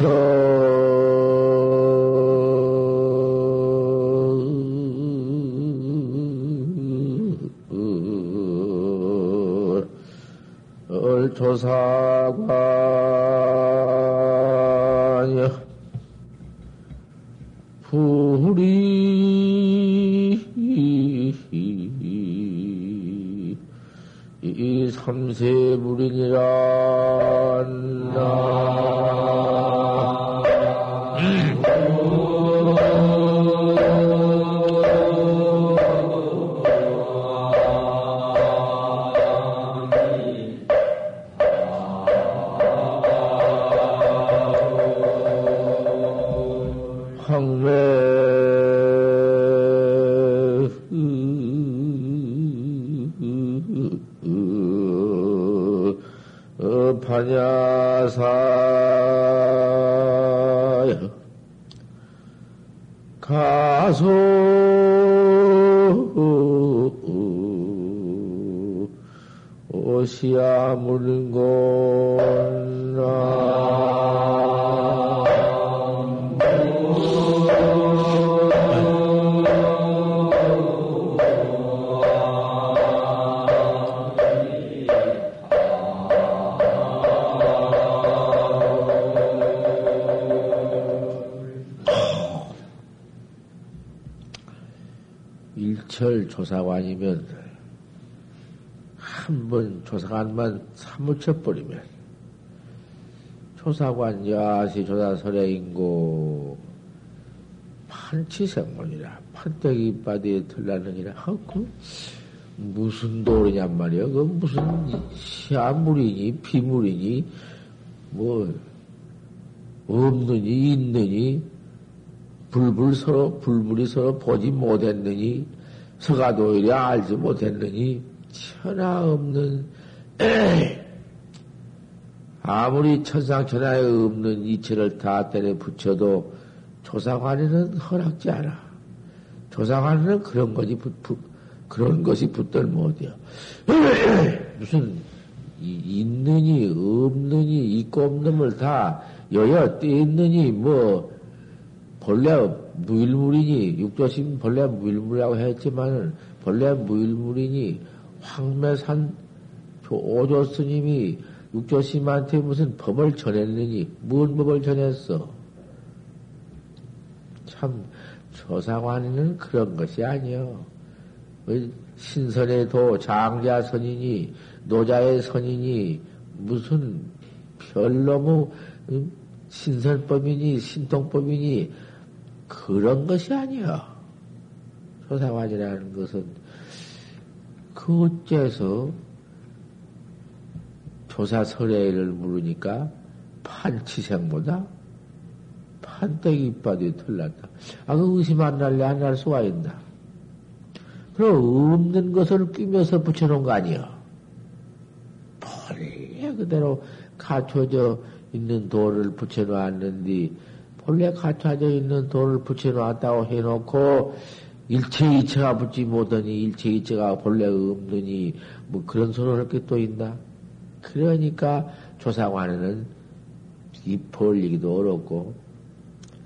조사관 조사관이면 한 번 조사관만 사무쳐 버리면 조사관 야시 조사설의 인고 판치생물이라 판때기 바디에 들라느니라 하고 무슨 돌이냔 말이야 그 무슨 시아물이니 피물이니 뭐 없느니 있느니 불불 서로 불불이 서로 보지 못했느니 서가도 이래 알지 못했느니 천하 없는 아무리 천상천하에 없는 이체를 다 때려 붙여도 조상관에는 허락지 않아. 조상관에는 그런 것이 붙, 붙 그런 것이 붙들 못이야. 무슨 있느니 없느니 있고 없는을 다 여여 떼있느니 뭐 본래 무일물이니 육조심 본래 무일물이라고 했지만은 본래 무일물이니 황매산 오조 스님이 육조심한테 무슨 법을 전했느니 무슨 법을 전했어? 참 조사관에는 그런 것이 아니요. 신선의 도 장자 선이니 노자의 선이니 무슨 별로무 신선법이니 신통법이니 그런 것이 아니야. 조사관이라는 것은 그 어째서 조사 설례를 물으니까 판치생보다 판때기 이빨이 틀렸다. 아, 그 의심 안 날래 안 날 수가 있나? 그럼 없는 것을 끼면서 붙여놓은 거 아니야. 본래 그대로 갖춰져 있는 돌을 붙여놓았는데 본래 갖춰져 있는 돌을 붙여놨다고 해놓고 일체 이체가 붙지 못하니 일체 이체가 본래 없느니 뭐 그런 소리를 할 게 또 있나? 그러니까 조사관에는 입 벌리기도 어렵고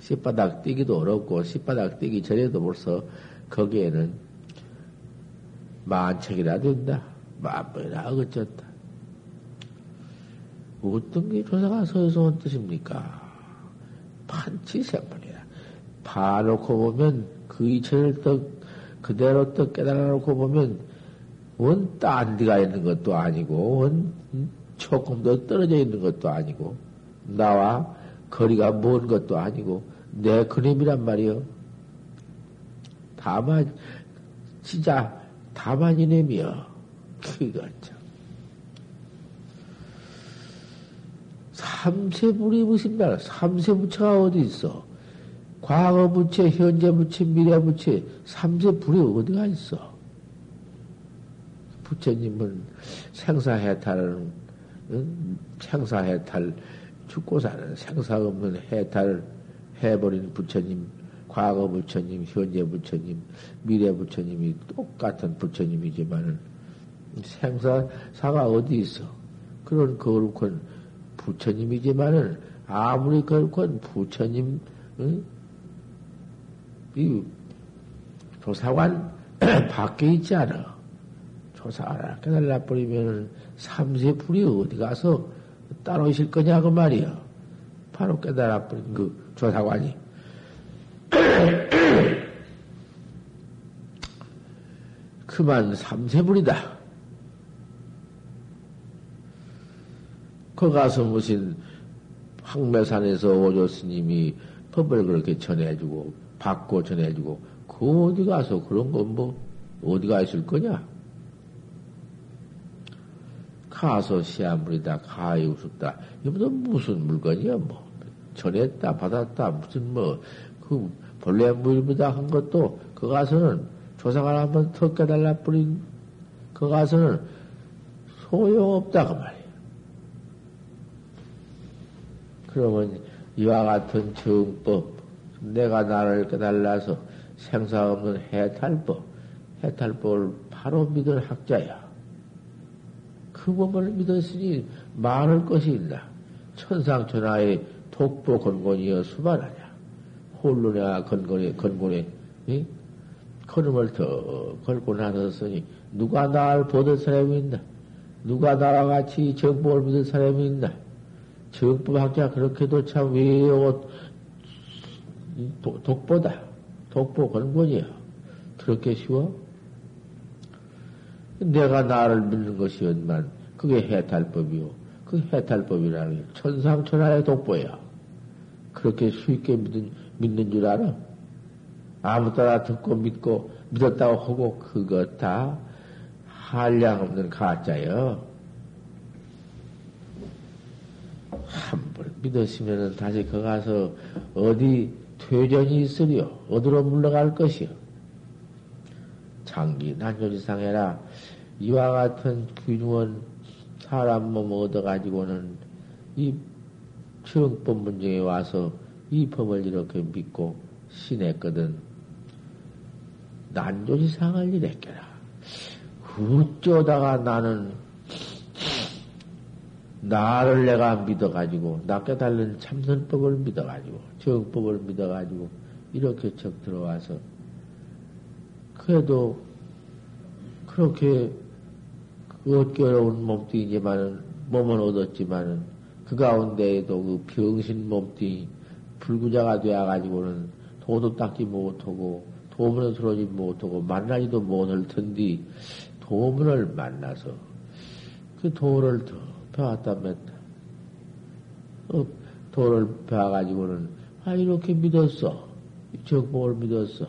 씨바닥 뛰기도 어렵고 씨바닥 뛰기 전에도 벌써 거기에는 만책이라 된다. 만번이나 어쩌다. 어떤 게 조사가 서에서 온 뜻입니까? 판치생물이야. 봐놓고 보면 그 이체를 떡, 그대로 떡 깨달아 놓고 보면 원딴 데가 있는 것도 아니고, 원 조금 더 떨어져 있는 것도 아니고, 나와 거리가 먼 것도 아니고, 내 그림이란 말이요. 다만, 진짜, 다만 이놈이여. 그거 참. 삼세불이 무슨 말? 삼세부처가 어디 있어? 과거 부채, 현재 부채, 미래 부채, 삼세불이 어디가 있어? 부처님은 생사해탈은, 응? 생사해탈, 죽고 사는 생사 없는 해탈을 해버린 부처님, 과거 부처님, 현재 부처님, 미래 부처님이 똑같은 부처님이지만은 생사사가 어디 있어? 그런 거룩한 부처님이지만은 아무리 그렇건 부처님, 응? 이 조사관 밖에 있지 않아. 조사하라 깨달라 버리면 삼세 불이 어디 가서 따로 있을 거냐고 말이야. 바로 깨달아 버린 그 조사관이. 그만 삼세불이다. 거 가서 무슨 황매산에서 오조 스님이 법을 그렇게 전해주고 받고 전해주고 그 어디 가서 그런 건 뭐 어디가 있을 거냐? 가서 시한물이다 가히 우습다 이보다 무슨 물건이야 뭐 전했다 받았다 무슨 뭐 그 본래 물보다 한 것도 그 가서는 조사관 한번 턱 깨달라 뿌린 그 가서는 소용없다 그 말이야. 그러면 이와 같은 정법 내가 나를 깨달라서 생사 없는 해탈법 해탈법을 바로 믿은 학자야. 그 법을 믿었으니 말할 것이 있나. 천상천하의 독보 건곤이여 수반하냐. 홀로냐 건곤에, 건곤에, 예? 걸음을 더 걸고 나섰으니 누가 나를 보던 사람이 있나? 누가 나와 같이 정법을 믿은 사람이 있나? 정법학자 그렇게도 참 외워 독보다 독보 건곤이야. 그렇게 쉬워? 내가 나를 믿는 것이었만 그게 해탈법이요. 그 해탈법이라는 게 천상천하의 독보야. 그렇게 쉽게 믿는, 믿는 줄 알아? 아무 따라 듣고 믿고 믿었다고 하고 그것 다 한량 없는 가짜요. 한 번 믿었으면 다시 거 가서 어디 퇴전이 있으리요? 어디로 물러갈 것이요? 장기 난조지상해라 이와 같은 귀중한 사람 몸 얻어가지고는 이 정법 문제에 와서 이 법을 이렇게 믿고 신했거든. 난조지상을 이랬게라. 어쩌다가 나는 나를 내가 믿어가지고, 나 깨달는 참선법을 믿어가지고, 정법을 믿어가지고, 이렇게 적 들어와서, 그래도 그렇게 얻기 어려운 몸뚱이지만은 몸은 얻었지만은 그 가운데에도 그 병신 몸뚱이 불구자가 되어가지고는 도도 닦지 못하고 도문을 들어오지 못하고 만나지도 못할 텐디 도문을 만나서 그 도를 더 배웠다 맸다. 어, 도를 배워가지고는 아 이렇게 믿었어. 정법을 믿었어.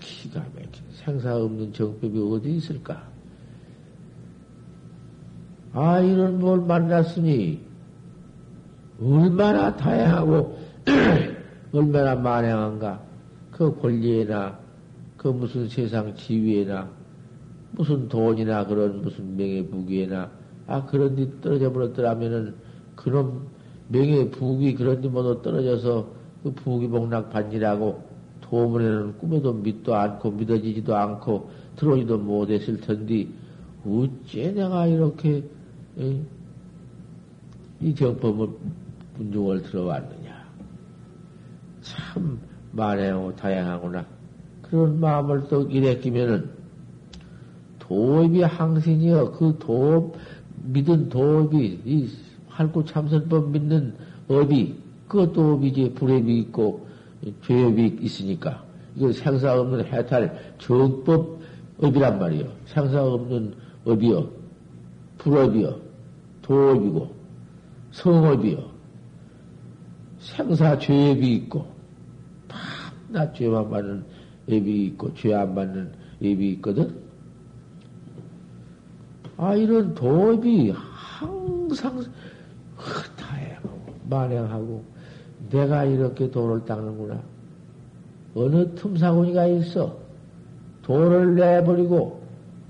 기가 막힌 생사 없는 정법이 어디 있을까? 아, 이런 뭘 만났으니, 얼마나 다양하고, 얼마나 만행한가. 그 권리에나, 그 무슨 세상 지위에나, 무슨 돈이나 그런 무슨 명예 부귀에나, 아, 그런 데 떨어져 버렸더라면은, 그런 명예 부귀 그런 데 모두 떨어져서 그 부귀 복락 반지라고 도문에는 꿈에도 믿도 않고 믿어지지도 않고 들어오지도 못했을 텐데 어째 내가 이렇게 에? 이 정법을 분중을 들어왔느냐 참 만해하고 다양하구나 그런 마음을 또 이래 끼면은 도입이 항신이여 그 도업 믿은 도업이 이 활구 참선법 믿는 업이 그 도업이 이제 불협이 있고 죄업이 있으니까 이거 생사 없는 해탈 정법 업이란 말이요. 생사 없는 업이요. 불업이요. 도업이고 성업이요. 생사 죄업이 있고 밤낮 죄만 받는 업이 있고 죄 안 받는 업이 있거든. 아 이런 도업이 항상 다양하고 만행하고 내가 이렇게 돌을 닦는구나. 어느 틈사고니가 있어. 돌을 내버리고,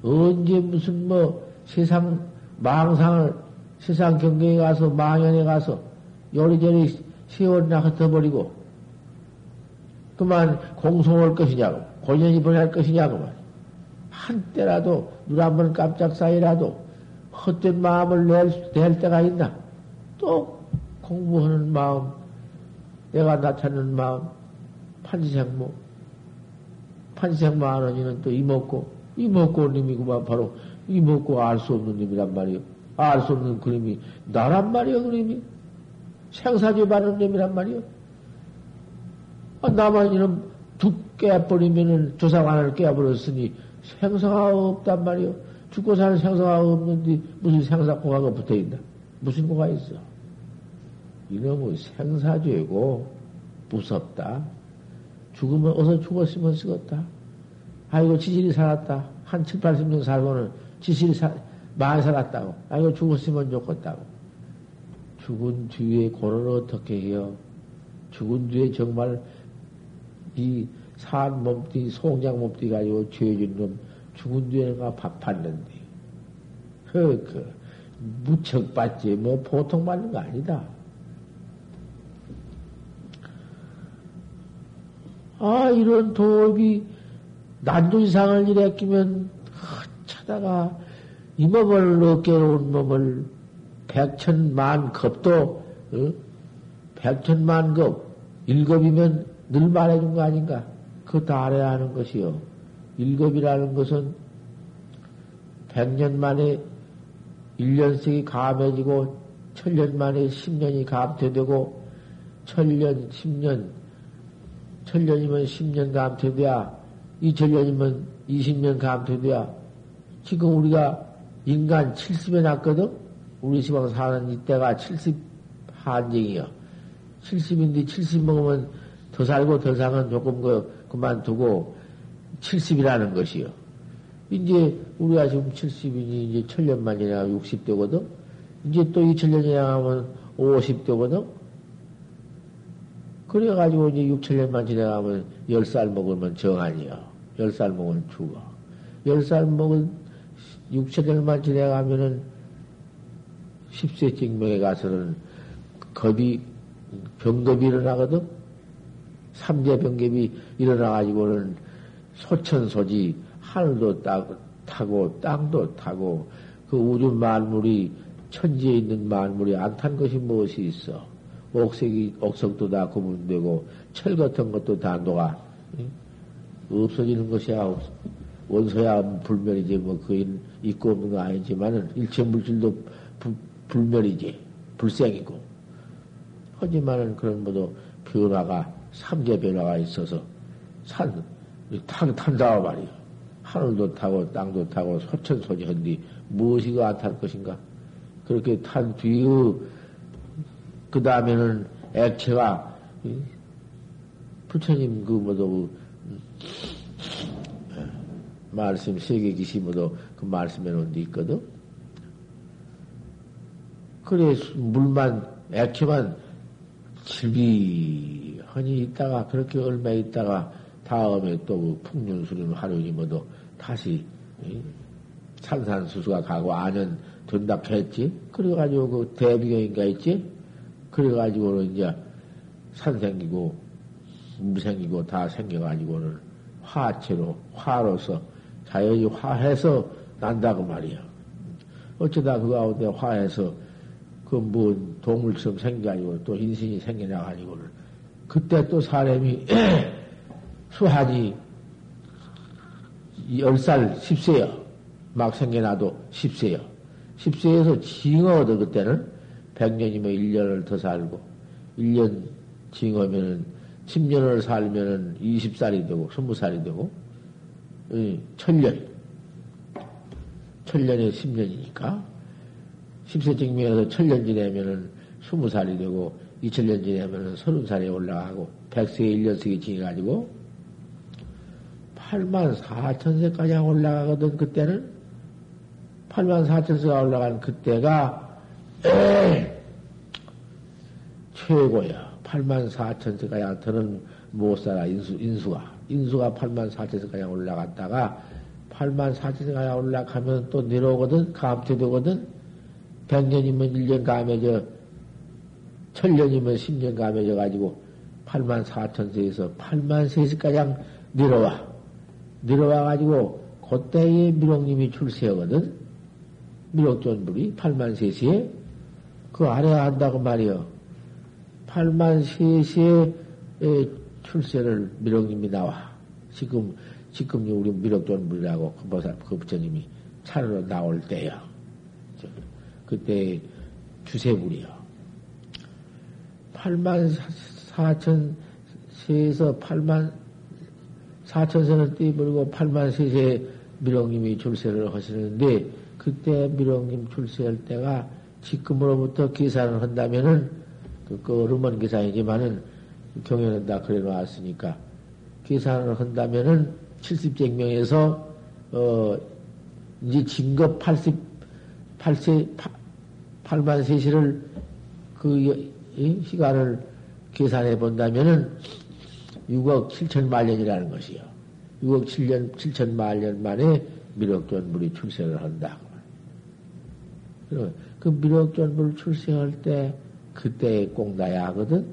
언제 무슨 뭐 세상 망상을, 세상 경계에 가서, 망연에 가서, 요리저리 세월이나 흩어버리고, 그만 공송할 것이냐고, 고년이 보낼 것이냐고 말. 한때라도, 눈 한 번 깜짝 사이라도, 헛된 마음을 낼, 낼 때가 있나? 또 공부하는 마음, 내가 나타내는 마음, 판지생모, 판지생모 하는 이는 또 이먹고, 이먹고 님이구만 바로 이먹고 알 수 없는 님이란 말이요. 알 수 없는 그림이 나란 말이요, 그림이. 생사죄 바른 놈이란 말이요. 아, 나만 이런 두 깨버리면은 조상 하나를 깨버렸으니 생사가 없단 말이요. 죽고 사는 생사가 없는데 무슨 생사고가가 붙어 있나? 무슨 고가 있어? 이놈의 생사죄고 무섭다. 죽으면 어서 죽었으면 쓰겄다. 아이고 지질이 살았다. 한 7, 80년 살고는 지질이 사, 많이 살았다고. 아이고 죽었으면 좋겠다고. 죽은 뒤에 고를 어떻게 해요? 죽은 뒤에 정말 이 산 몸띠, 송장 몸띠 가지고 죄진 놈 죽은 뒤에는 밥 받는데. 그, 그, 무척 받지. 뭐 보통 받는 거 아니다. 아, 이런 도업이 난조이상을 일으키면 찾다가 이 몸을 어깨에 온 몸을 백천만 겁도 어? 백천만 급 일급이면 늘 말해준 거 아닌가? 그다 알아야 하는 것이요. 일급이라는 것은 백년 만에 일년씩이 감해지고 천년 만에 십년이 감퇴되고 천년, 십년, 천년이면 십년 감퇴돼야 이천년이면 이십년 감퇴돼야 지금 우리가 인간 칠십에 났거든? 우리 시방 사는 이때가 칠십 한정이요. 칠십인데 칠십 먹으면 더 살고 더 사는 조금 그, 그만두고 칠십이라는 것이요. 이제 우리가 지금 칠십이니 이제 천년만 지나면 육십 되거든? 이제 또 이천년 지나가면 오십 되거든? 그래가지고 이제 육천년만 지나가면 열살 먹으면 정한이요. 열살 먹으면 죽어. 열살 먹은 육천년만 지나가면은 십세 증명에 가서는 겁이, 병겁이 일어나거든? 삼재 병겁이 일어나가지고는 소천소지, 하늘도 타고, 땅도 타고, 그 우주 만물이, 천지에 있는 만물이 안 탄 것이 무엇이 있어? 옥색이, 옥석도 다 구분되고, 철 같은 것도 다 녹아, 없어지는 것이야. 원소야 불멸이지, 뭐, 그 있고 없는 거 아니지만은, 일체 물질도 부, 불멸이지. 불생이고. 하지만은 그런 모두 변화가, 삼계 변화가 있어서, 산, 탄, 탄다와 말이야. 하늘도 타고, 땅도 타고, 소천소지한디, 무엇이 안탈 것인가? 그렇게 탄 뒤의, 그 다음에는 액체가, 부처님 그 뭐도, 그, 말씀, 세계 기시 뭐도 그 말씀에 놓은 데 있거든? 그래, 물만, 액체만 질비 하니 있다가, 그렇게 얼마 있다가, 다음에 또그 풍륜수련 하루니 뭐도 다시, 산산수수가 가고 안연 된다 했지? 그래가지고 그 대비경인가 있지? 그래가지고는 이제 산 생기고, 물 생기고 다 생겨가지고는 화체로, 화로서, 자연이 화해서 난다고 말이야. 어쩌다 그 가운데 화해서 그뭐 동물처럼 생겨가지고 또 인신이 생겨나가지고는 그때 또 사람이 수한이 열살 10세요. 막 생겨나도 10세요. 10세에서 징어도 그때는 100년이면 1년을 더 살고 1년 징어면은 10년을 살면은 20살이 되고 20살이 되고 천년 천년에 10년이니까 10세 증명에서 천년 지내면은 20살이 되고 2000년 지내면은 30살이 올라가고 100세에 1년씩이 지내가지고 8만 4천세까지 올라가거든 그때는. 8만 4천세가 올라간 그때가 최고야. 8만 4천세까지 더는 못 살아 인수, 인수가. 인수가 8만 4천세까지 올라갔다가 8만 4천세까지 올라가면 또 내려오거든 감퇴되거든. 100년이면 1년 감해져 천년이면 10년 감해져 가지고 8만 4천 세에서 8만 세세까지 내려와 내려와 가지고 그때에 미륵님이 출세하거든 미륵존불이 8만 세시에 그 아래야 한다고 말이요 8만 3시에 출세를 미륵님이 나와. 지금, 지금 우리 미륵존불이라고 그 보살, 그 부처님이 차로 나올 때요. 그때 주세불이요. 8만 4천 세에서 8만 4천 세는 띠불고 8만 세세 미륵님이 출세를 하시는데 그때 미륵님 출세할 때가 지금으로부터 계산을 한다면은 그, 그 어루먼 계산이지만은 경연은 다 그래 놨으니까 계산을 한다면은 70쟁명에서 어 이제 진급 80 8세 8만 세시를 그 시간을 계산해 본다면은 6억 7천 만 년이라는 것이요. 6억 7년 7천 만 년 만에 미륵전불이 출생을 한다. 그 미륵전불 출생할 때 그때 꼭 나야 하거든.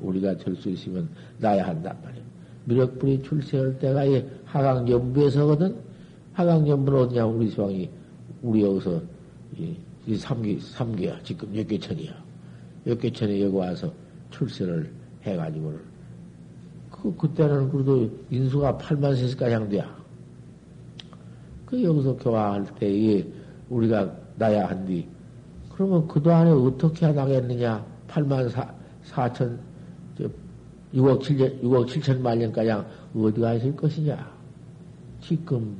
우리가 될 수 있으면 나야 한단 말이야. 미륵불이 출생할 때가 이 하강연부에서거든. 하강연부는 어디냐 우리 수왕이 우리 여기서 이, 이 삼기 삼기야 지금 역계천이야. 역계천에 여기 와서 출세를 해가지고는 그 그때는 그래도 인수가 8만 세까지 향돼야. 그 여기서 교화할 때에 우리가 나야 한디 그러면 그동안에 어떻게 하나겠느냐? 8만 4, 4천, 6억 7천, 6억 7천만 년까지 어디 가실 것이냐? 지금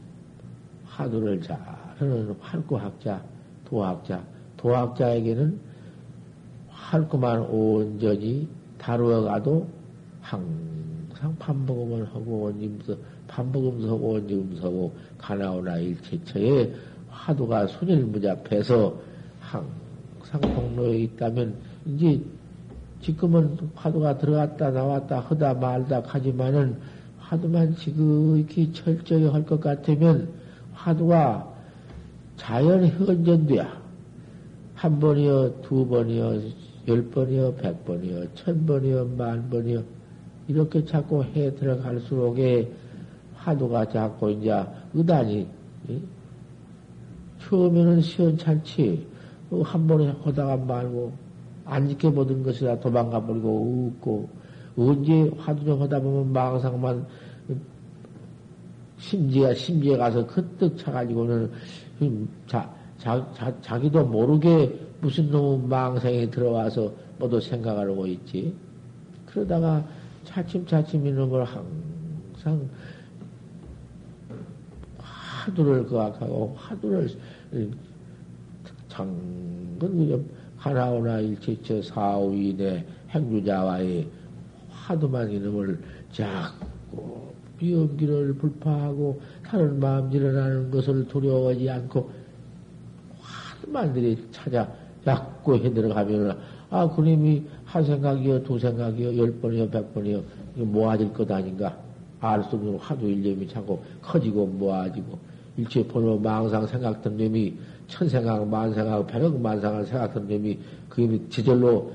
하도를 잘 하는 활구학자, 도학자, 도학자에게는 활구만 온전히 다루어 가도 항상 반복음을 하고 원임서, 반복음서고 원임서고 가나오나 일체처에 화두가 순일무잡해서 항상 통로에 있다면 이제 지금은 화두가 들어갔다 나왔다 하다 말다 하지만은 화두만 지극히 철저히 할 것 같으면 화두가 자연 현전돼야. 한 번이요, 두 번이요, 열 번이요, 백 번이요, 천 번이요, 만 번이요 이렇게 자꾸 해 들어갈수록에 화두가 자꾸 이제 의단이 처음에는 시원찮지. 어, 한 번에 하다가 말고, 안 지켜보던 것이라 도망가 버리고, 웃고, 언제 화두 좀 하다 보면 망상만, 심지가, 심지에 가서 그뜩 차가지고는, 자, 자, 자, 자기도 모르게 무슨 놈의 망상에 들어와서 모두 생각하려고 있지. 그러다가 차츰차츰 이런 걸 항상 화두를 거악하고 화두를 장근 하나오나 일체처 사오인의 행주자와의 화두만 이름을 자꾸 비엄기를 불파하고 다른 마음 일어나는 것을 두려워하지 않고 화두만 들이 찾아 자꾸 해들어가면 아 그님이 한 생각이요 두 생각이요 열 번이요 백 번이요 모아질 것 아닌가? 알 수 없는 화두 일념이 자꾸 커지고 모아지고. 일체 번호 망상 생각던 놈이 천 생각, 만 생각, 백억 만상을 생각던 놈이 그 놈이 지절로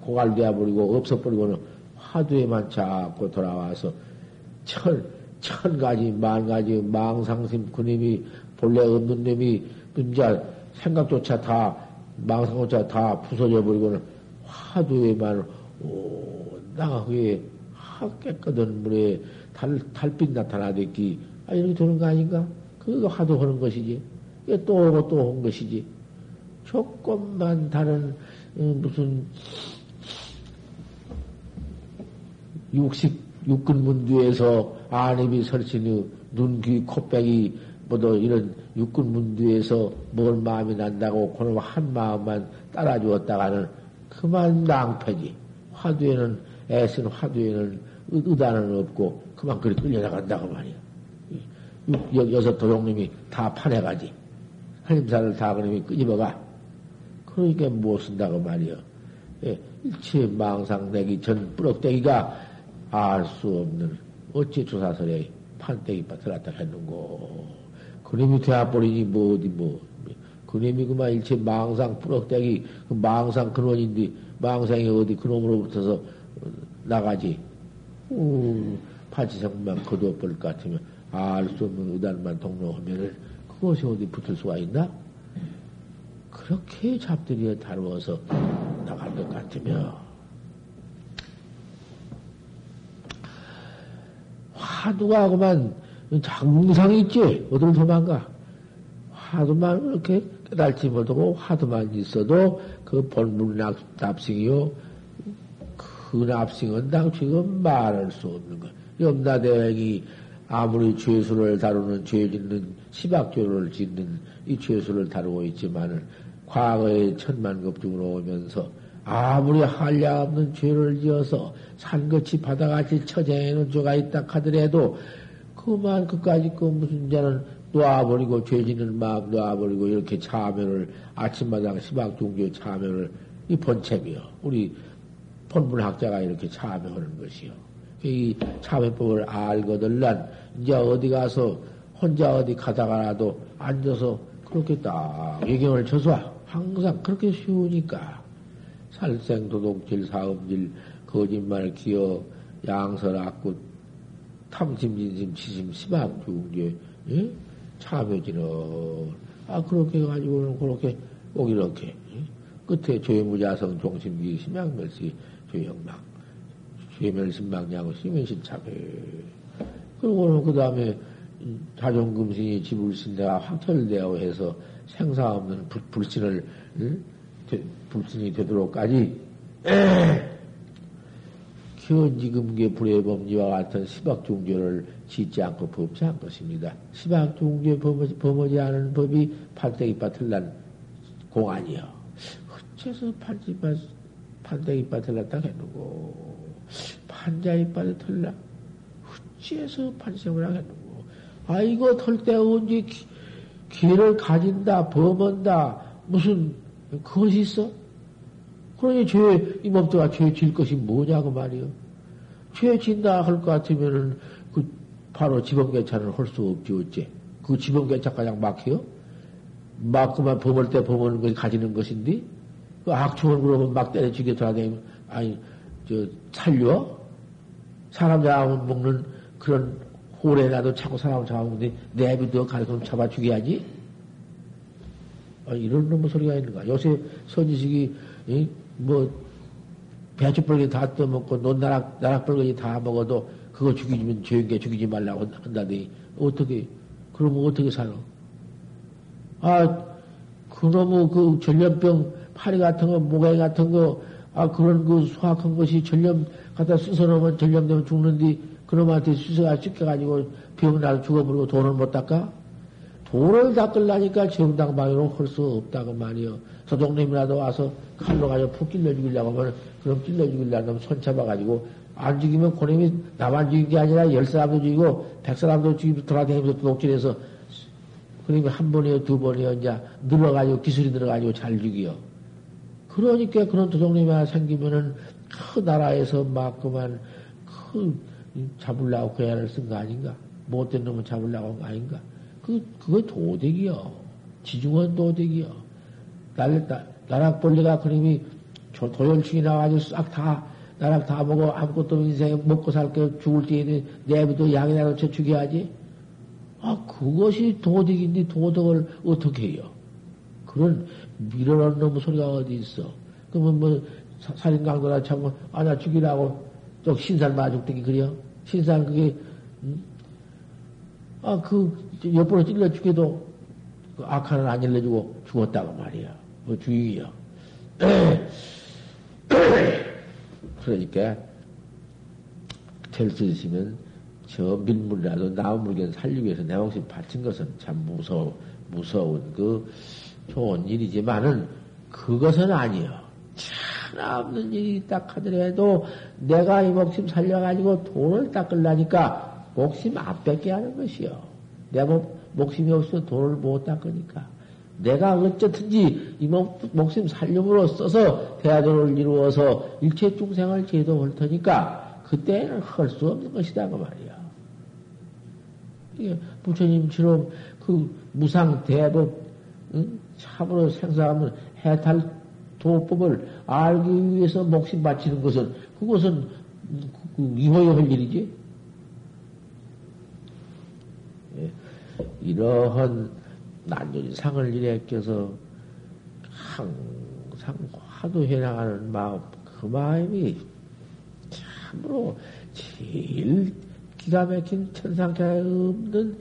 고갈되어 버리고 없어버리고는 화두에만 자꾸 돌아와서 천, 천 가지, 만 가지 망상심 그 놈이 본래 없는 놈이 문자 생각조차 다 망상조차 다 부서져 버리고는 화두에만 나가게 깨끗한 물에 달, 달빛 나타나댔기 아, 이렇게 되는 거 아닌가? 그거 하도 하는 것이지. 이게 또 오고 또 온 것이지. 조금만 다른, 어, 무슨, 육식, 육근문두에서 안입이 설치니 눈, 귀, 코빼기, 뭐도 이런 육근문두에서 뭘 마음이 난다고 그놈 한 마음만 따라주었다가는 그만 낭패지. 화두에는, 애쓴 화두에는 의단은 없고 그만 그리 끌려나간다고 말이야. 여섯 도둑님이 다 파내가지. 한림사를 다 그놈이 끄집어가. 그러니까 못 쓴다고 말이여. 예, 일체 망상내기 전 뿌럭대기가 알 수 없는 어찌 조사설에 판때기 들었다 했는고. 그놈이 되어버리니 뭐 어디 뭐. 그놈이 그만 일체 망상 뿌럭대기 그 망상 근원인데 망상이 어디 그놈으로부터서 나가지. 우, 파지성만 거두어버릴 것 같으면 알 수 없는 의단만 동로하면은 그것이 어디 붙을 수가 있나? 그렇게 잡들이에 다루어서 도망갈 것 같으며, 화두가 그만 장상이 있지. 어디로 도망가? 화두만 그렇게 깨달지 못하고 화두만 있어도 그 본문 납승이요. 그 납승은 당 지금 말할 수 없는 것. 염라대왕이 아무리 죄수를 다루는 죄 짓는 시박죄를 짓는 이 죄수를 다루고 있지만은 과거에 천만급 중으로 오면서 아무리 한량 없는 죄를 지어서 산것이 바다같이 처쟁에는 죄가 있다 하더라도 그만 그까지 그 무슨 자는 놔버리고 죄 짓는 마음 놔버리고 이렇게 참여를 아침마당 시박중교 참여를 이 본체이요 우리 본문학자가 이렇게 참여하는 것이요. 이 참회법을 알거들란 이제 어디 가서 혼자 어디 가다가라도 앉아서 그렇게 딱 예경을 쳐서 항상 그렇게 쉬우니까 살생 도둑질 사음질 거짓말 기어 양설 악구 탐심 진심 치심 시방 중제 예? 참여지는 아 그렇게 해가지고는 그렇게 꼭 이렇게 예? 끝에 조회무자성 종심기 심양멸시 조영망 죄멸신망냐고 시면신참회 그리고는 그 다음에 자존금신이 지불신대가 확철되어 해서 생사 없는 불, 불신을 불신이 되도록까지 현지금계 불의 범지와 같은 시박중죄를 짓지 않고 않 것입니다. 시박중죄 범하지, 범하지 않은 법이 판때기밭을 난 공안이요. 어째서 판때기밭, 판때기밭을 났다 했누고 판자이밭을 털라? 어째서 판생을 하겠누고 아이고 털때 언제 기, 기를 가진다, 범한다, 무슨 그것이 있어? 그러니 죄, 이 몸뚱아 죄질 것이 뭐냐고 말이요. 죄 진다 할 것 같으면은, 그, 바로 지범개차는 할수 없지, 어째. 그 지범개차 가장 막혀요? 막그만 범할 때 범하는 것이 가지는 것인데, 그 악충을 그러면 막 때려 죽여 돌아다니면, 아니, 저, 살려? 사람 잡아먹는 그런 호래라도 자꾸 사람 잡아먹는데, 내비도 가서 잡아 죽여야지? 아, 이런 놈의 소리가 있는가. 요새 선지식이, 이, 뭐, 배추벌기 다 떠먹고, 논나락, 나락벌기 다 먹어도, 그거 죽이면 죄인게 죽이지 말라고 한다더니, 어떻게, 그러면 어떻게 살아? 아, 그놈의 그 전염병, 파리 같은 거, 모가이 같은 거, 아, 그런 그 수확한 것이 전염, 갖다 쑤서 놓으면 전염되면 죽는디, 그놈한테 쑤서가 찢겨가지고 병 나서 죽어버리고 돈을 못 닦아? 돈을 닦으려니까 정당방위로 할 수 없다고 말이요. 서동님이라도 와서 칼로 가지고 푹 찔러 죽이려고 하면, 그럼 찔러 죽이려면 손 잡아가지고, 안 죽이면 고놈이 나만 죽인 게 아니라 열 사람도 죽이고, 백 사람도 죽이고, 돌아다니면서 도둑질해서, 그러면 한 번이요, 두 번이요, 이제 늘어가지고, 기술이 늘어가지고 잘 죽이요. 그러니까 그런 도둑님이 생기면은, 그 나라에서 막 그만, 그, 잡으려고 그 애를 쓴 거 아닌가? 못된 놈을 잡으려고 한 거 아닌가? 그, 그거 도덕이요. 지중원 도덕이요. 날, 날, 나락벌레가 그림이 도열충이 나와가지고 싹 다, 나락 다 먹어 아무것도 인생에 먹고 살게 죽을 때에는 내비도 양이라도 쳐 죽여야지. 아, 그것이 도덕인데 도덕을 어떻게 해요? 그런 밀어넣는 놈의 소리가 어디 있어? 그러면 뭐, 살인 강도나 참고, 아, 나 죽이라고, 또 신살 마죽되기 그려? 신살 그게, 음? 아, 그, 옆으로 찔러 죽여도 그 악한을 안 일러주고 죽었다고 말이야. 뭐 주의요. 그러니까, 될수 있으면 저 밀물이라도 나무물견 살리기 위해서 내 목숨 바친 것은 참 무서워, 무서운 그 좋은 일이지만은 그것은 아니요. 하나 없는 일이 딱 하더라도 내가 이 목숨 살려가지고 돈을 닦으려니까 안 뺏게 하는 것이요. 내 목, 목숨이 없어서 돈을 못 닦으니까. 내가 어쨌든지 이 목, 목숨 살림으로 써서 대화도를 이루어서 일체 중생을 제도할 테니까 그때는 할 수 없는 것이다 그 말이야. 부처님처럼 그 무상 대법 응? 참으로 생사하면 해탈 도법을 알기 위해서 목숨 바치는 것은 그것은 그, 그할 일이지. 예. 이러한 난전이 상을 일에 껴서 항상 하도 해나가는 마음, 그 마음이 참으로 제일 기가 막힌 천상자에 없는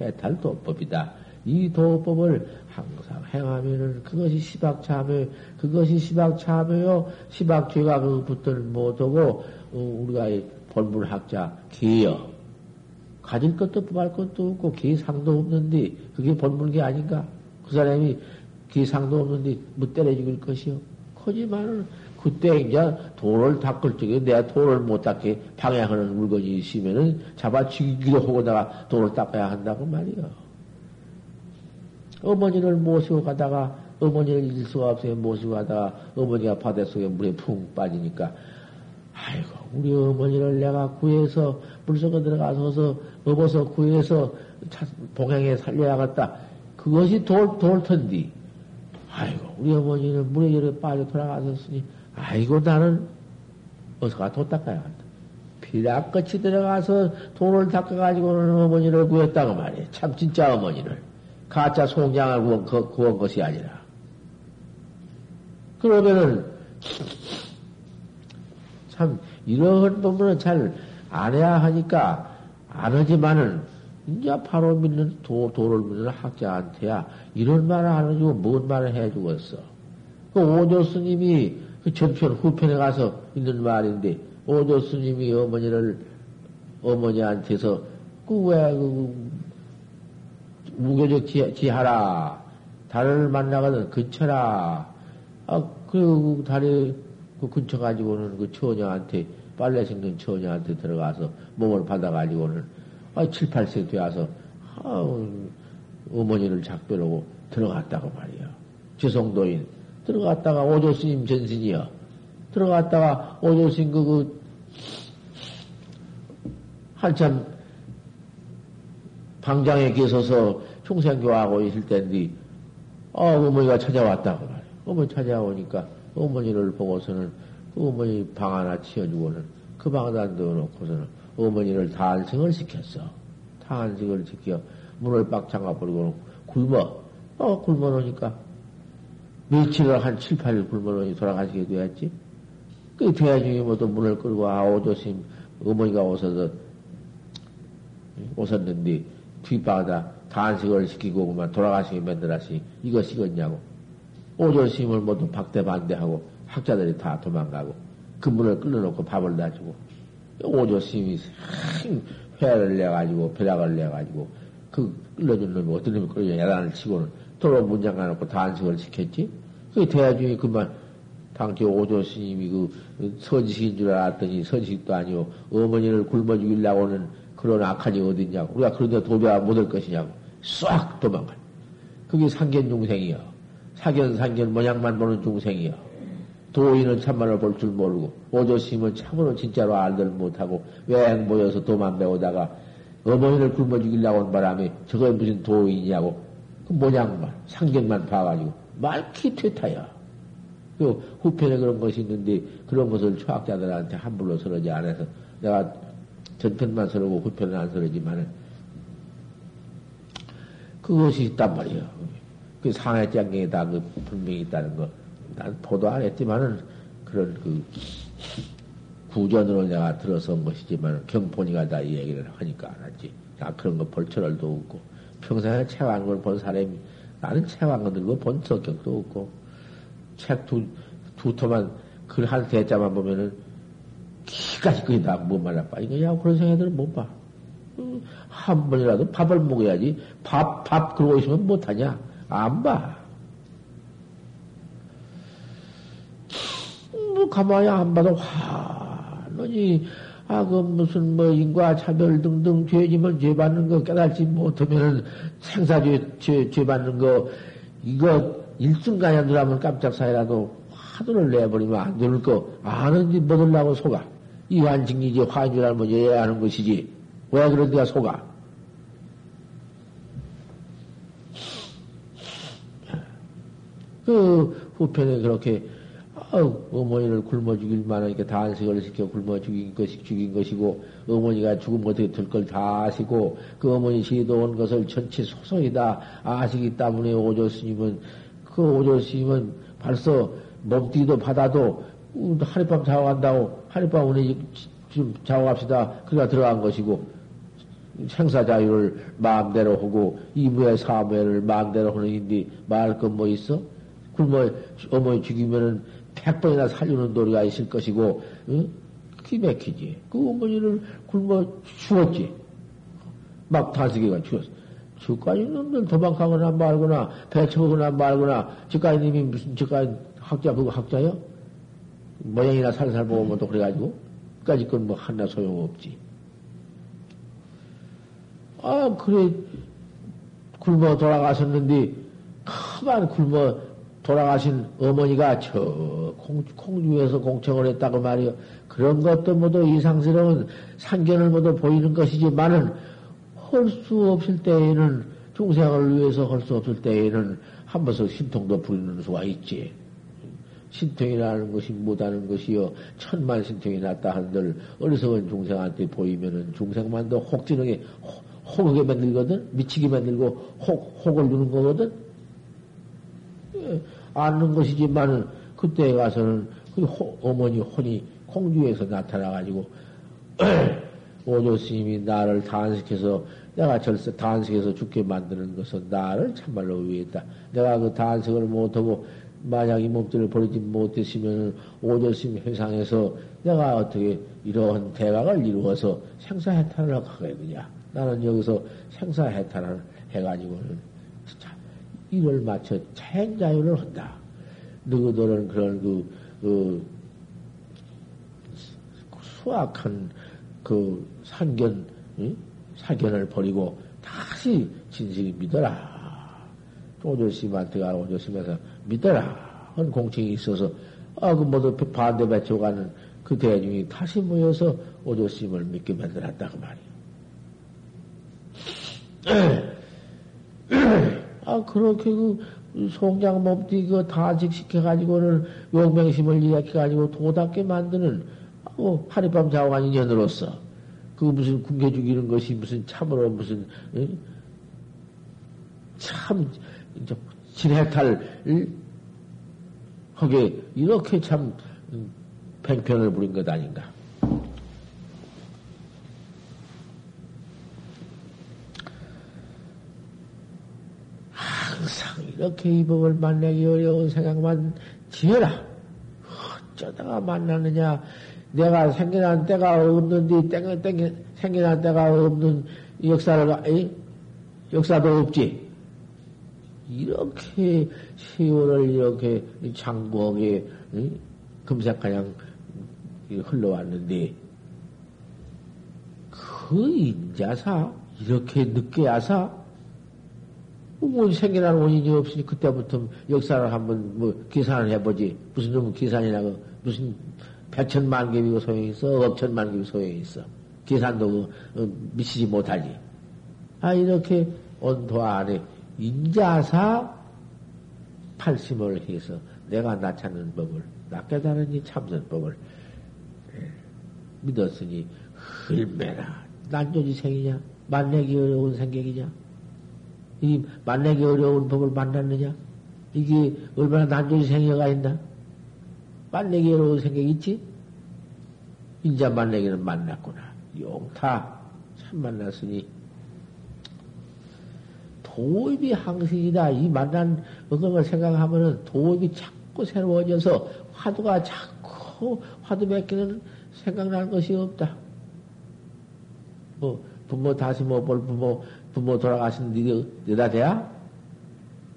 해탈 도법이다. 이 도법을 항상 행하면은 그것이 시박참회, 그것이 시박참회요. 시박죄가 그 붙들 못하고 어, 우리가 본문학자 기여 가질 것도 뽑을 것도 없고 기상도 없는데 그게 본문이 아닌가? 그 사람이 기상도 없는데 못 때려 죽일 것이요. 하지만은 그때 이제 돌을 닦을 적에 내가 돌을 못 닦게 방해하는 물건이 있으면은 잡아 죽이기도 하고다가 돌을 닦아야 한다고 말이요. 어머니를 모시고 가다가 어머니를 잊을 수가 없어요. 모시고 가다가 어머니가 바닷속에 물에 푹 빠지니까 아이고 우리 어머니를 내가 구해서 물속에 들어가서 업어서 구해서 봉행에 살려야겠다. 그것이 돌, 돌 텐디. 아이고 우리 어머니는 물에 이렇게 빠져 돌아가셨으니 아이고 나는 어서가 도 닦아야 한다. 피락같이 들어가서 돈을 닦아가지고는 어머니를 구했다고 말이야. 참 진짜 어머니를. 가짜 송장을 구한, 구한 것이 아니라. 그러면은 참 이런 부분은 잘 안 해야 하니까 안 하지만은 이제 바로 믿는 도, 도를 믿는 학자한테야 이런 말을 안 해주고 뭔 말을 해주겠어. 그 오조 스님이 그 전편 후편에 가서 있는 말인데 오조 스님이 어머니를 어머니한테서 그 왜그 그 무교적 지, 하라 달을 만나거든 근처라 아, 그 다리 그 근처 가지고는 그 처녀한테 빨래 씻는 처녀한테 들어가서 몸을 받아가지고는 아, 7, 8세 되어서 아, 어머니를 작별하고 들어갔다고 말이야. 죄송도인 들어갔다가 오조 스님 전신이여. 들어갔다가 오조 스님 그, 그 한참 방장에 계셔서 총생교하고 있을 때인데 어, 어머니가 찾아왔다고 말이야. 어머니 찾아오니까 어머니를 보고서는 그 어머니 방 하나 치워주고는 그 방에다 넣어놓고서는 어머니를 단승을 시켰어. 단승을 시켜 문을 빡 잠가버리고 굶어. 어, 굶어 놓으니까 며칠을 한 7, 8일 굶어 놓으니 돌아가시게 되었지. 그 대중이 모두 문을 끌고 아 오조심 어머니가 오셔서 오셨는데 뒷방에다 단식을 시키고 그만 돌아가시게 만들었으니 이거 식었냐고. 오조심을 모두 박대반대하고 학자들이 다 도망가고 그 문을 끌어놓고 밥을 놔주고 오조심이 회를 내가지고 벼락을 내가지고 그 끌어준 놈이 어떤 놈이 끌어줘 야단을 치고는 도로 문장 가놓고 단식을 시켰지. 그 대중이 그만 당시 오조 스님이 그 선지식인 줄 알았더니 선지식도 아니고 어머니를 굶어 죽이려고 는 그런 악한이 어딨냐고. 우리가 그런데 도배가 못할 것이냐고. 싹 도망가. 그게 상견 중생이요. 사견, 상견 모양만 보는 중생이요. 도인은 참말을 볼줄 모르고, 오조심은 참으로 진짜로 알들 못하고, 외행 모여서 도만 배우다가, 어머니를 굶어 죽이려고 한 바람에, 저거 무슨 도인이냐고, 그 모양만, 상견만 봐가지고, 말키 퇴타야. 그 후편에 그런 것이 있는데, 그런 것을 초학자들한테 함부로 서러지 않아서, 내가 전편만 서러고 후편은 안 서러지만은, 그것이 있단 말이에요. 그 상해 장경에 다 그 분명히 있다는 거. 난 보도 안 했지만은 그런 그 구전으로 내가 들어서 온 것이지만 경포니가 다 이 얘기를 하니까 알았지. 나 그런 거 볼 철을도 없고 평생에 책한 걸본 사람이 나는 책한 거 들고 본 성격도 없고 책 두, 두 토만 글 한 대자만 보면은 기까지 거의 다못 말아봐. 이거 야 그런 생각들은 못 봐. 한 번이라도 밥을 먹어야지. 밥, 밥 그러고 있으면 못하냐? 안 봐. 뭐, 가만히 안 봐도 화너니, 아, 그 무슨 뭐 인과 차별 등등 죄지면 죄 받는 거 깨달지 못하면은 생사죄 죄, 죄 받는 거, 이거 일순간에 누라면 깜짝 사이라도 화두를 내버리면 안 되는 거 아는지 뭐들라고 속아. 이완증이지 화인줄 알면 얘야 하는 것이지. 왜 그런 데가 속아? 그 후편에 그렇게 어, 어머니를 굶어 죽일 만한 이렇게 단식을 시켜 굶어 죽인 것이 죽인 것이고 어머니가 죽으면 어떻게 될 걸 다 아시고 그 어머니 시도 온 것을 전체 소송이다 아시기 때문에 오조 스님은 그 오조 스님은 벌써 몸뛰기도 받아도 하룻밤 자고 간다고 하룻밤 오늘 지금 자고 갑시다. 그가 들어간 것이고 생사 자유를 마음대로 하고 이무의 사무를 마음대로 하는 인디 말할 건뭐 있어? 굶어 어머니 죽이면은 백 번이나 살리는 도리가 있을 것이고 응? 기맥히지. 그 어머니를 굶어 죽었지. 막 다스기가 죽었어. 저까지 놈들 도망가거나 말거나 배쳐거나 말거나 저까지님이 무슨 저까지 학자 그거 학자요? 모양이나 살살 보면 또 그래가지고 까지 건 뭐 하나 소용없지. 아 그래 굶어 돌아가셨는데 가만 굶어 돌아가신 어머니가 저 공, 공중에서 공청을 했다고 말이요. 그런 것도 모두 이상스러운 상견을 모두 보이는 것이지만은 할 수 없을 때에는 중생을 위해서 할 수 없을 때에는 한 번씩 신통도 부리는 수가 있지. 신통이라는 것이 못하는 것이요. 천만 신통이 났다 한들 어리석은 중생한테 보이면은 중생만도 혹지능에 혹하게 만들거든? 미치게 만들고 혹, 혹을 누는 거거든? 예, 아는 것이지만은 그때에 가서는 그 호, 어머니 혼이 공주에서 나타나가지고 오조 스님이 나를 단식해서 내가 절세 단식해서 죽게 만드는 것은 나를 참말로 위했다. 내가 그 단식을 못하고 만약 이 몸들을 버리지 못했으면 오조 스님 회상에서 내가 어떻게 이러한 대각을 이루어서 생사해탈을 하겠느냐. 나는 여기서 생사해탈을 해가지고는 이를 맞춰 자행자유를 한다. 너희들은 그런 그, 그, 수악한 그 상견, 응? 사견을 버리고 다시 진실이 믿어라. 오조심한테 가 오조심에서 믿어라. 한 공칭이 있어서, 아, 그 모두 반대 배쳐가는 그 대중이 다시 모여서 오조심을 믿게 만들었다. 그 말이야. 아, 그렇게 그, 송장 몸띠 그 다직시켜가지고는 용맹심을 일으켜가지고 도답게 만드는, 어, 하룻밤 자고 간 인연으로서, 그 무슨 굶겨 죽이는 것이 무슨 참으로 무슨, 에? 참, 진해탈, 하게, 이렇게 참, 음, 팽편을 부린 것 아닌가. 이렇게 이 법을 만나기 어려운 생각만 지어라. 어쩌다가 만나느냐. 내가 생겨난 때가 없는데, 땡, 땡, 생겨난 때가 없는 역사를, 에이? 역사도 없지. 이렇게 세월을 이렇게 장부하게 금색가냥 흘러왔는데, 그 인자사, 이렇게 늦게 와서 뭐 생겨난 원인이 없으니 그때부터 역사를 한번 뭐 계산을 해보지. 무슨 놈 계산이라고 무슨 백천만 개비고 소용이 있어? 억천만 개비고 소용이 있어? 계산도 어, 미치지 못하지. 아, 이렇게 온도 안에 인자사 팔심을 해서 내가 나찾는 법을, 나 깨달은 이 참선 법을 예, 믿었으니 얼마나 난조지 생이냐? 만내기 어려운 생각이냐? 이 만나기 어려운 법을 만났느냐? 이게 얼마나 난조지 생겨가 있나? 만나기 어려운 생각이 있지? 인자 만나기는 만났구나. 용타 참 만났으니 도입이 항생이다. 이 만난 그걸 생각하면은 도입이 자꾸 새로워져서 화두가 자꾸 화두 맺기는 생각나는 것이 없다. 뭐 부모 다시 못 볼 부모 부모 돌아가신 니가 돼야?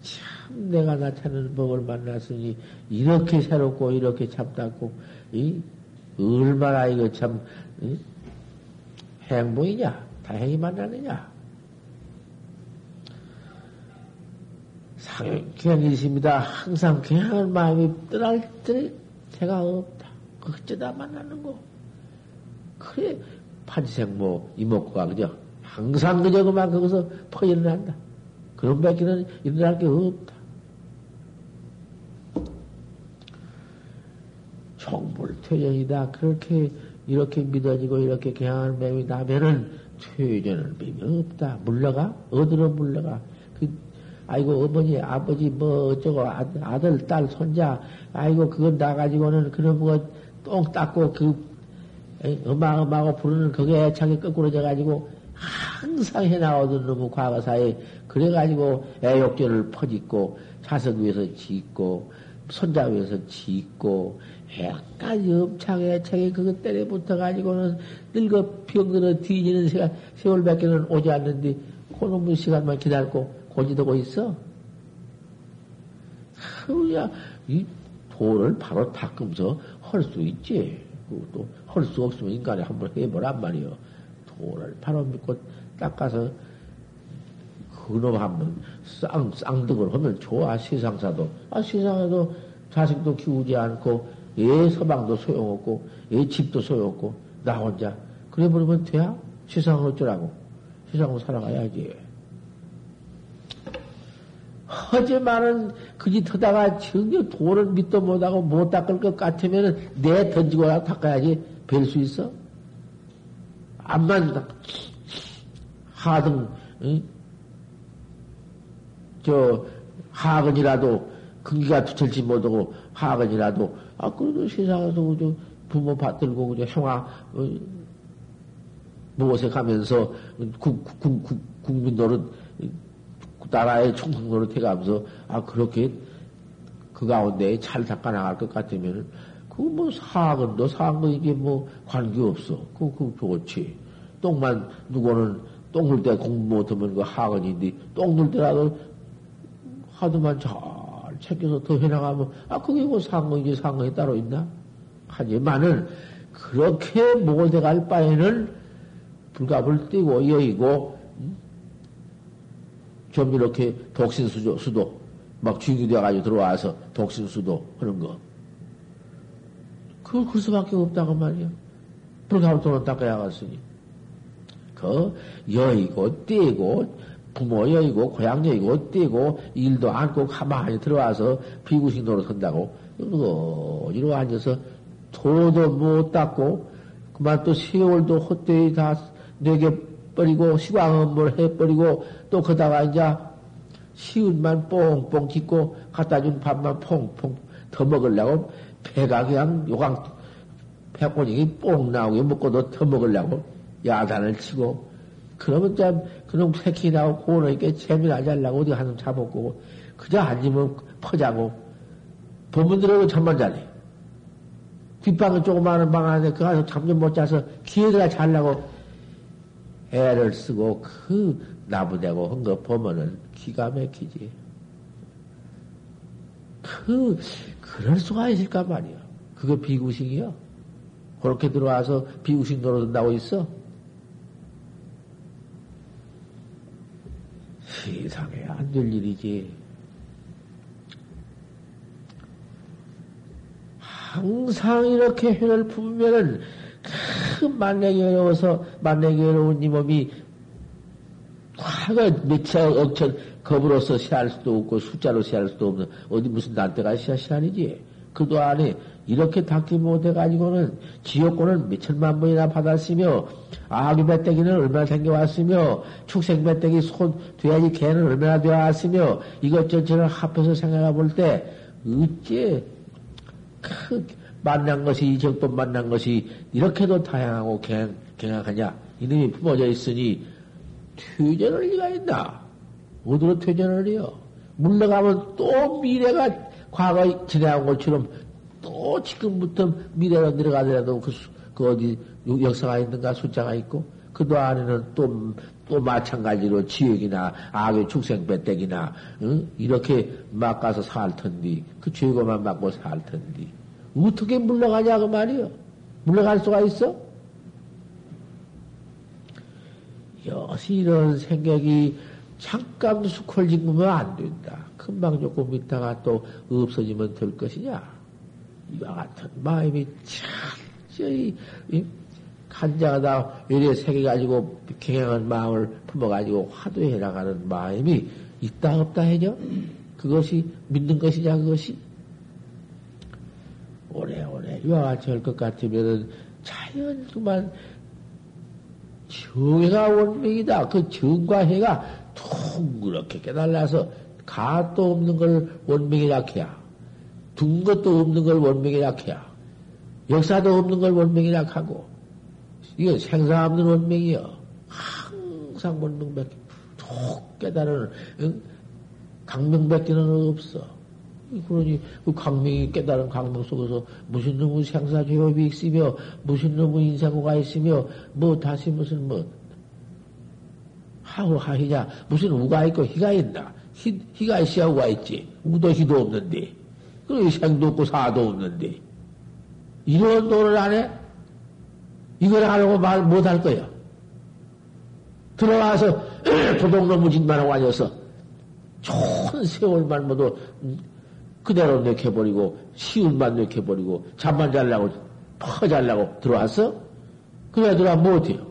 참 내가 나타나는 법을 만났으니 이렇게 새롭고 이렇게 참답고 이 얼마나 이거 참 이? 행복이냐 다행히 만나느냐 상경이 있습니다. 항상 그냥 마음이 떠날 때가 없다. 어쩌다 만나는 거. 그래 판생모 이목구가 그죠? 항상 그저 그만 거기서 퍼 일어난다. 그런 밖에는 일어날 게 없다. 총불퇴전이다. 그렇게 이렇게 믿어지고 이렇게 경향을 매이나면은 퇴전을 의미 없다. 물러가? 어디로 물러가? 그 아이고, 어머니, 아버지, 뭐, 어쩌고, 아 들, 딸, 손자, 아이고, 그건 나가지고는, 그런 뭐, 똥 닦고, 그, 어마어마하고 부르는 그게 애착이 거꾸로 져가지고, 항상 해나오던 놈의 과거사에, 그래가지고, 애욕절을 퍼짓고, 자석 위에서 짓고, 손자 위에서 짓고, 약간 염창에 책에 그거 때려 붙어가지고는 늙어 병들어 뒤지는 시간, 세월밖에는 오지 않는데, 그놈의 시간만 기다리고 고지되고 있어. 하루야, 이 돌을 바로 닦으면서 할 수 있지. 그것도 할 수 없으면 인간이 한번 해보란 말이요. 돌을 바로 믿고 닦아서 그놈 한번 쌍, 쌍득을 하면 좋아, 세상사도. 아, 세상에도 자식도 키우지 않고, 애 서방도 소용없고, 애 집도 소용없고, 나 혼자. 그래 버리면 돼야? 세상을 어쩌라고. 세상으로 살아가야지. 하지만은 그짓 하다가 전혀 돌을 믿도 못하고 못 닦을 것 같으면은 내 던지고 닦아야지 뵐 수 있어? 암만 하등 응? 저 하근이라도 근기가 투철지 못하고 하근이라도 아 그래도 세상에서 저 부모 받들고 그저 형아 어, 가면서 국, 국, 국, 국민 노릇 나라의 총성 노릇 해가면서 아 그렇게 그 가운데 잘 닦아 나갈 것 같으면은 그거 뭐 사학은도 사학은 이게 뭐 관계 없어. 그거, 그거 좋지. 똥만 누구는 똥 물 때 공부 못하면 그 학원인데 똥 물 때라도 하도만 잘 챙겨서 더 해나가면 아 그게 뭐 상근이지 상근이 따로 있나? 하지만은 그렇게 못해갈 바에는 불갑을 띄고 여의고 음? 좀 이렇게 독신수도 수도 막 중기되어가지고 들어와서 독신수도 하는 거. 그걸 그 수밖에 없다고 말이야. 불갑을 돈을 닦아야겠으니. 그 여의고 떼고 부모 여의고 고향 여의고 떼고 일도 않고 가만히 들어와서 비구식 노릇 한다고 어디로 앉아서 도도 못 닦고 그만 또 세월도 헛되이 다 내게 버리고 시광음을 해버리고 또 그다가 이제 시은만 뽕뽕 짓고 갖다 준 밥만 퐁퐁 더 먹으려고 배가 그냥 요강 배꼬닉이 뽕 나오게 먹고도 더 먹으려고 야단을 치고 그러면 참 그놈 새끼 나고 고노니까 재미나지 않려고 어디 한놈 잡았고 그저 앉으면 퍼자고 본문 들어도 잠만 자네 뒷방은 조그마한 방 안에 그 가서 잠 좀 못 자서 기회가 잘라고 애를 쓰고 그 나부대고 한 거 보면은 기가 막히지. 그, 그럴 수가 있을까 말이야. 그거 비구식이야. 그렇게 들어와서 비구식 노릇한다고 있어? 세상에 안 될 일이지. 항상 이렇게 해를 품으면은 그 만내기 어려워서 만내기 어려운 이 몸이 화가 몇차 억천 겁으로서 시할 수도 없고 숫자로 시할 수도 없는 어디 무슨 난때가 시야 시한이지. 그도 안에 이렇게 닦지 못해가지고는 지옥고는 몇천만 번이나 받았으며 아기 배때기는 얼마나 생겨왔으며 축생 배때기 손 돼야지 개는 얼마나 되어왔으며 이것저것 합해서 생각해 볼 때 어째 그 만난 것이 이 정도 만난 것이 이렇게도 다양하고 갱, 갱하냐 이놈이 품어져 있으니 퇴전할 리가 있나? 어디로 퇴전을 해요? 물러가면 또 미래가 과거에 지나온 것처럼 또 지금부터 미래로 내려가더라도 그, 그 어디 역사가 있는가 숫자가 있고 그도 안에는 또, 또 마찬가지로 지역이나 악의 축생 배때기나 응? 이렇게 막 가서 살 텐디 그 죄고만 맞고 살 텐디 어떻게 물러가냐 그 말이요 물러갈 수가 있어? 여시 이런 생각이 잠깐 수컬짓으면 안 된다. 금방 조금 있다가 또 없어지면 될 것이냐. 이와 같은 마음이 철저히 간장하다 외래 새겨가지고 경향한 마음을 품어가지고 화두해 나가는 마음이 있다 없다 해죠? 그것이 믿는 것이냐 그것이? 오래오래 이와 같이 할 것 같으면은 자연 그만 정해가 원명이다. 그 정과 해가 통그렇게 깨달아서 가도 없는 걸 원명이라 해야. 둔 것도 없는 걸 원명이라 해야. 역사도 없는 걸 원명이라 하고. 이거 생사 없는 원명이요. 항상 원명밖에, 툭 깨달은, 응? 강명밖에는 없어. 그러니 그 강명이 깨달은 강명 속에서 무슨 놈의 생사죄업이 있으며 무슨 놈의 인사고가 있으며 뭐 다시 무슨 뭐 하고 하히냐 무슨 우가 있고 희가 있나 희, 희가 있어야 우가 있지 우도 희도 없는데 그리고 생도 없고 사도 없는데 이런 노를 안 해? 이걸 하려고 말 못 할 거야. 들어와서 도둑놈의 짓만 하고 앉아서 좋은 세월만 모두 그대로 내켜버리고 시운만 내켜버리고 잠만 잘라고 퍼 잘라고 들어왔어? 그래 들어와 못해요.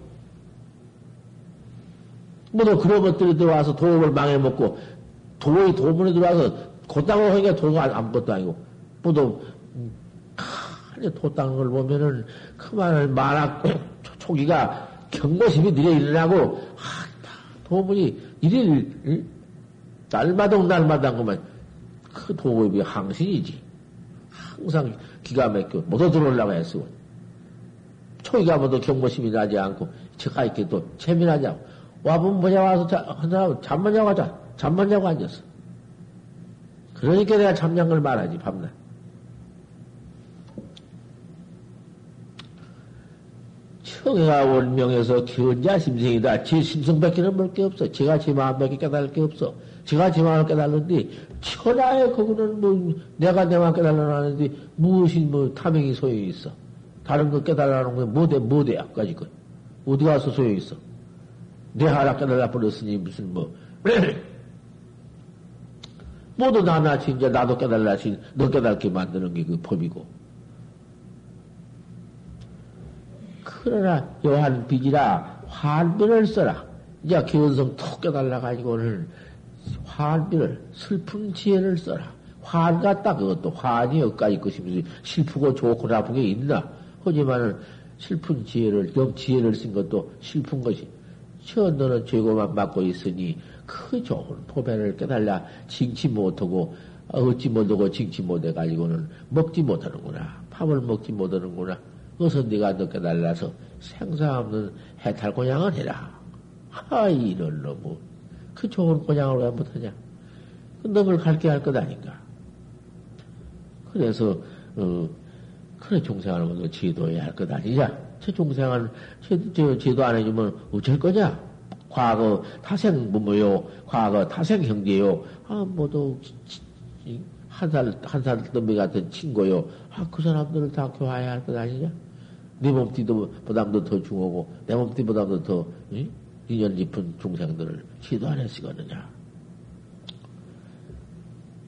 모두 그런 것들이 들어와서 도움을 망해먹고 도의 도문에 들어와서 곧다고 하니까 도가 아무것도 아니고 모두 칸에 도 닦는 걸 보면은 그만을 말하고 초기가 경고심이 느려 일어나고 아, 도문이 일일 날마다 날마다 그만 그 도급이 항신이지. 항상 기가 막혀 모두 들어오려고 했어. 초기가 모두 경고심이 나지 않고 제가 이렇게 또 재미나지 않고 와보면 뭐냐 와서 자, 한 사람 잠만 자고 하자. 잠만 자고 앉았어. 그러니까 내가 잠잔 걸 말하지 밤낮. 청해가 원명에서 견자 심생이다. 제 심성밖에는 볼 게 없어. 제가 제 마음밖에 깨달을 게 없어. 제가 제 마음을 깨달는데 천하에 그거는 뭐 내가 내 마음 깨달으라는데 무엇이 뭐 탐행이 소용이 있어. 다른 거 깨달으라는 게 뭐대 뭐대 앞까지 거. 어디 가서 소용이 있어. 내 하나 깨달아 버렸으니 무슨 뭐 모두 나나지 이제 나도 깨달라지 너 깨달게 만드는 게 그 법이고. 그러나 요한 빚이라 환비를 써라. 이제 기원성 톡 깨달라 가지고는 환비를 슬픈 지혜를 써라. 환 같다 그것도 환이 여기까지 것이면서 슬프고 좋고 나쁜 게 있나? 하지만은 슬픈 지혜를 영 지혜를 쓴 것도 슬픈 것이. 저 너는 죄고만 맡고 있으니 그 좋은 포배를 깨달라 징치 못하고 어찌 못하고 징치 못해 가지고는 먹지 못하는구나. 밥을 먹지 못하는구나. 어서 네가 너 깨달라서 생사 없는 해탈 고향을 해라. 하 이런 놈의 그 좋은 고향을 왜 못하냐? 그 놈을 갈게 할 것 아닌가? 그래서, 어, 그래, 종생하는 것도 제도해야 할 것 아니냐? 저 종생은, 제, 저, 제도 안 해주면 어쩔 거냐? 과거 타생 부모요, 과거 타생 형제요, 아, 모두, 한 살, 한살 덤비 같은 친구요. 아, 그 사람들을 다 교화해야 할 것 아니냐? 네 몸띠도 보담도 더 중하고, 내 몸띠보다도 더, 응? 인연 깊은 중생들을 시도 안 했으거든요.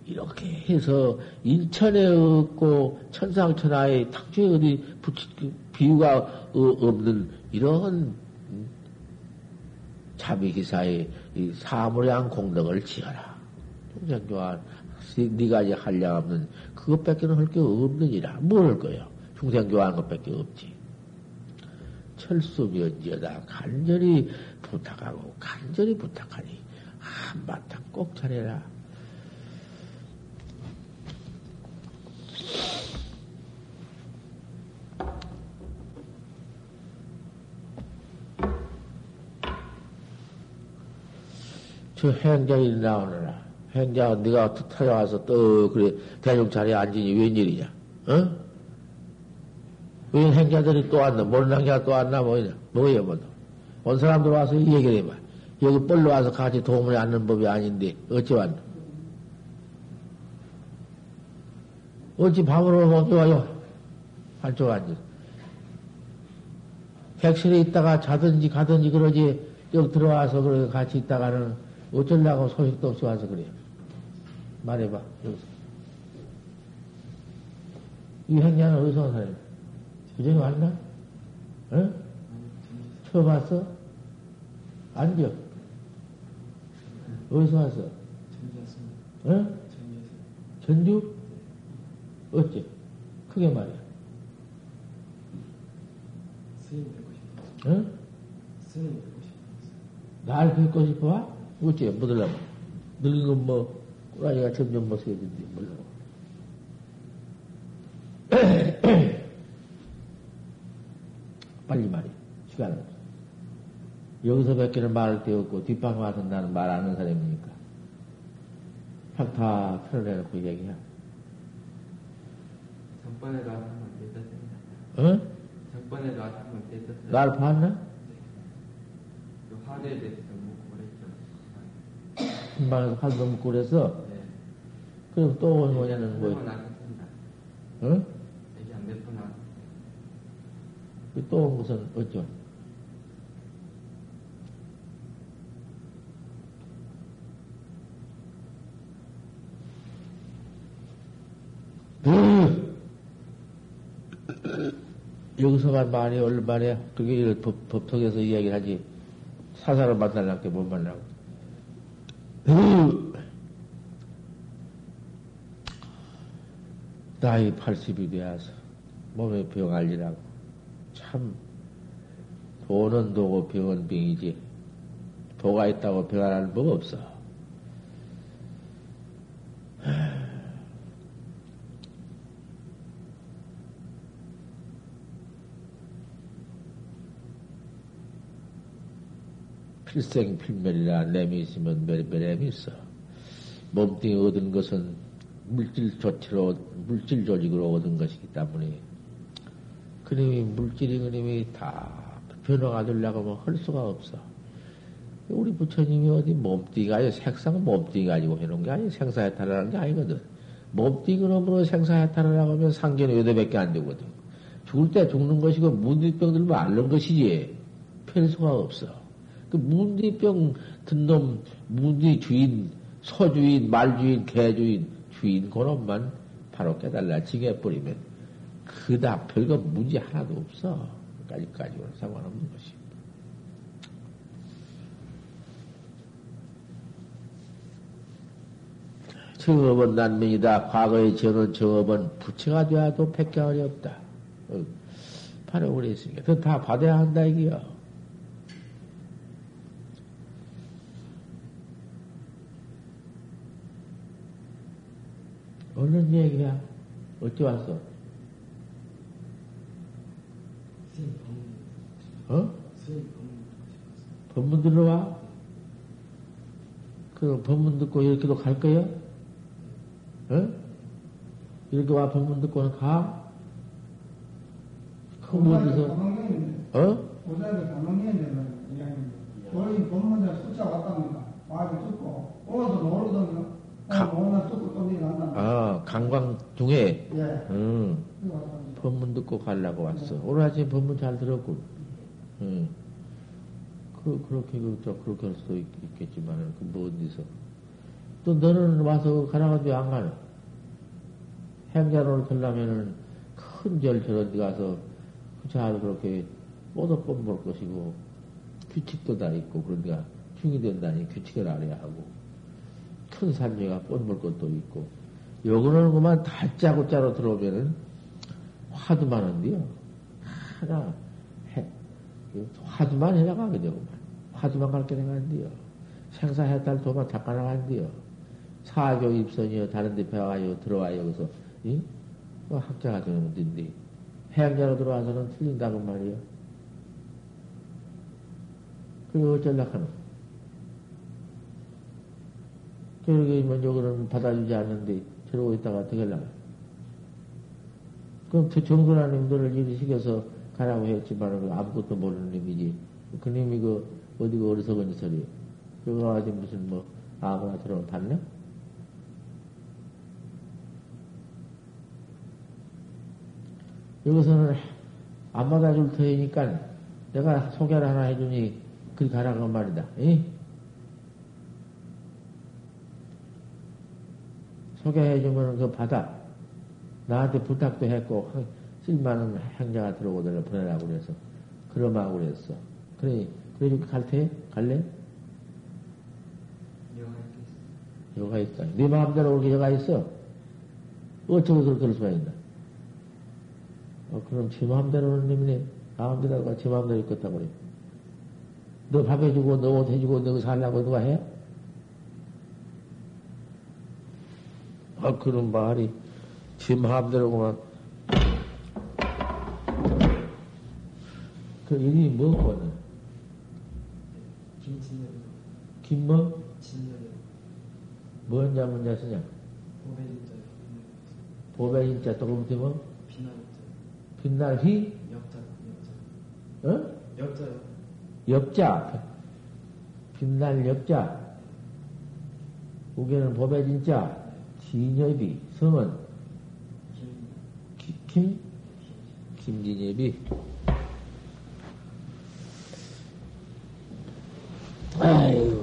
이렇게 해서 인천에 없고 천상천하에 탁주에 어디 붙이, 그 비유가 없는 이런 자비기사의 사무량 공덕을 지어라. 중생교환 네가 이제 한량 없는 그것밖에는 할 게 없느니라. 뭘 할 거예요? 중생교환 것밖에 없지. 철수면지어다 간절히 부탁하고 간절히 부탁하니 한바탕 꼭 잘해라. 저 행자이 나오느라 행자가 네가 찾아와서 또 그래 대중 자리에 앉으니 웬일이냐? 어? 왜 행자들이 또 왔나? 모르는 행자가 또 왔나? 뭐냐? 뭐야, 뭐. 온 사람들 와서 얘기를 해봐. 여기 뻘로 와서 같이 도움을 앉는 법이 아닌데, 어찌 왔나? 어찌 밥으로 먹기 와요? 한쪽 앉아. 객실에 있다가 자든지 가든지 그러지, 여기 들어와서 그렇게 같이 있다가는 어쩌려고 소식도 없이 와서 그래. 말해봐, 여기서. 이 행자는 어디서 온 사람이야? 그전에 왔나? 어? 처음 왔어? 앉아. 어디서 왔어? 어? 전주? 어째? 크게 말해. 스님 뵙고 싶어. 어? 스님 뵙고 싶어. 날 뵙고 싶어? 어째? 뭐 들라고? 늙은 건 뭐, 꼬라지가 점점 못쓰겠는지 몰라. 빨리 말해. 시간 없어. 여기서 뵙기는 말을 떼었고, 뒷방 와서 나는 말 안 하는 사람이니까. 확다 털어내놓고 얘기해. 전번에도 한번 됐었습니다. 응? 전번에도 한번 됐었어요. 날 봤나? 그 화제에 대 한방에서 할 너무 그래서, 네. 그럼 또 뭐냐는 나섰습니다. 응? 나왔습니다. 또 무슨, 어쩌? 여기서만 많이 얼마나 그게 법, 법석에서 이야기를 하지 사사를 만나려고 못 만나고 나이 80이 되어서 몸에 병 알리라고. 참 돈은 도고 병은 병이지. 도가 있다고 병 안 하는 법 없어 필생 필멸이라 램이 있으면 멸멸램이 있어. 몸뚱이 얻은 것은 물질 조치로, 물질 조직으로 얻은 것이기 때문에, 그님이 물질이 그님이 다 변화가 되려고 하면 할 수가 없어. 우리 부처님이 어디 몸뚱이가 아니고 색상 몸뚱이 가지고 해놓은 게 아니고 생사해탈하는 게 아니거든. 몸뚱이 그놈으로 생사해탈하라고 하면 상견이 여덟 밖에 안 되거든. 죽을 때 죽는 것이고 문득병 들면 앓는 것이지. 별 수가 없어. 그 문디병 든 놈, 문디 주인, 소주인, 말주인, 개주인, 주인 그놈만 바로 깨달라 지게 버리면 그다 별거 문제 하나도 없어. 까지까지는 상관없는 것이. 정업은 난민이다. 과거의 저는 정업은 부처가 되어도 백개 어렵다. 어, 바로 그랬으니까. 그거 다 받아야 한다, 이게요. 어느 얘기야? 어찌 왔어? 어? 법문 들러와? 그럼 법문 듣고 이렇게도 갈 거야? 어? 이렇게 와 법문 듣고는 가? 그 어디서? 어? 오자를 가망했는데 거의 본문에 숫자 왔답니다. 와서 듣고 오서 모르던 일이 난다. 아, 강광 중에, 예. 왔답니다. 법문 듣고 가려고 왔어. 오늘 아침에 법문 잘 들었군. 응. 그, 그렇게, 그, 저, 그렇게 할 수도 있, 겠지만은 그, 뭐, 어디서. 또 너는 와서 가라고 왜안 가노? 행자로를 들려면은 큰 절 저런 데 가서 잘 그렇게 뽀득 뻔볼 것이고, 규칙도 다 있고, 그러니까 중이 된다니 규칙을 알아야 하고, 큰 산재가 뻔볼 것도 있고, 요거는 그만 다짜고짜로 들어오면은 화두만 한디요. 하나, 해, 화두만 해나가게 되고만. 화두만 갈게 나간디요. 생사해탈 도만 닦아 나간디요. 사교 입선이요. 다른 데 배워가지고 들어와 여기서, 이? 뭐 학자가 되는 건데, 해양자로 들어와서는 틀린다고 말이요. 그리고 어쩌려고 하노? 저렇게 면 여기는 받아주지 않는데, 저러고 있다가 어떻게 하려고? 그럼 그 정선아님들을 이리 시켜서 가라고 했지만 그 아무것도 모르는 놈이지. 그 놈이 그 어디가 어리석은 소리. 그거 가지고 무슨 뭐 아무나 들어오면 봤네? 여기서는 안 받아줄 테니까 내가 소개를 하나 해주니 그리 가라고 말이다. 이? 소개해주면 그거 받아. 나한테 부탁도 했고, 쓸만한 행자가 들어오더라 보내라고 그래서. 그러마고 그랬어. 그래, 그래, 이렇게 갈 테? 갈래? 여가 있다. 네 마음대로 오게 여가 있어. 어쩌고 그렇게 그럴 수가 있나? 어, 그럼 제 마음대로는 놈이네. 마음대로가 제 마음대로 있겠다고 그래. 너 밥 해주고, 너 옷 해주고, 너 살라고 누가 해? 아, 그런 말이 지 마음대로구만. 그 이름이 뭐거든? 김진영, 김뭐? 진영, 뭔 자문 자 쓰냐? 보배진자, 보배인자 또 뭐? 빛날 휘? 역자, 역자, 어? 역자요. 역자. 빛날 역자. 우개는 보배진자. 진엽이. 성은 김, 기- 김? 김진엽이. 아이,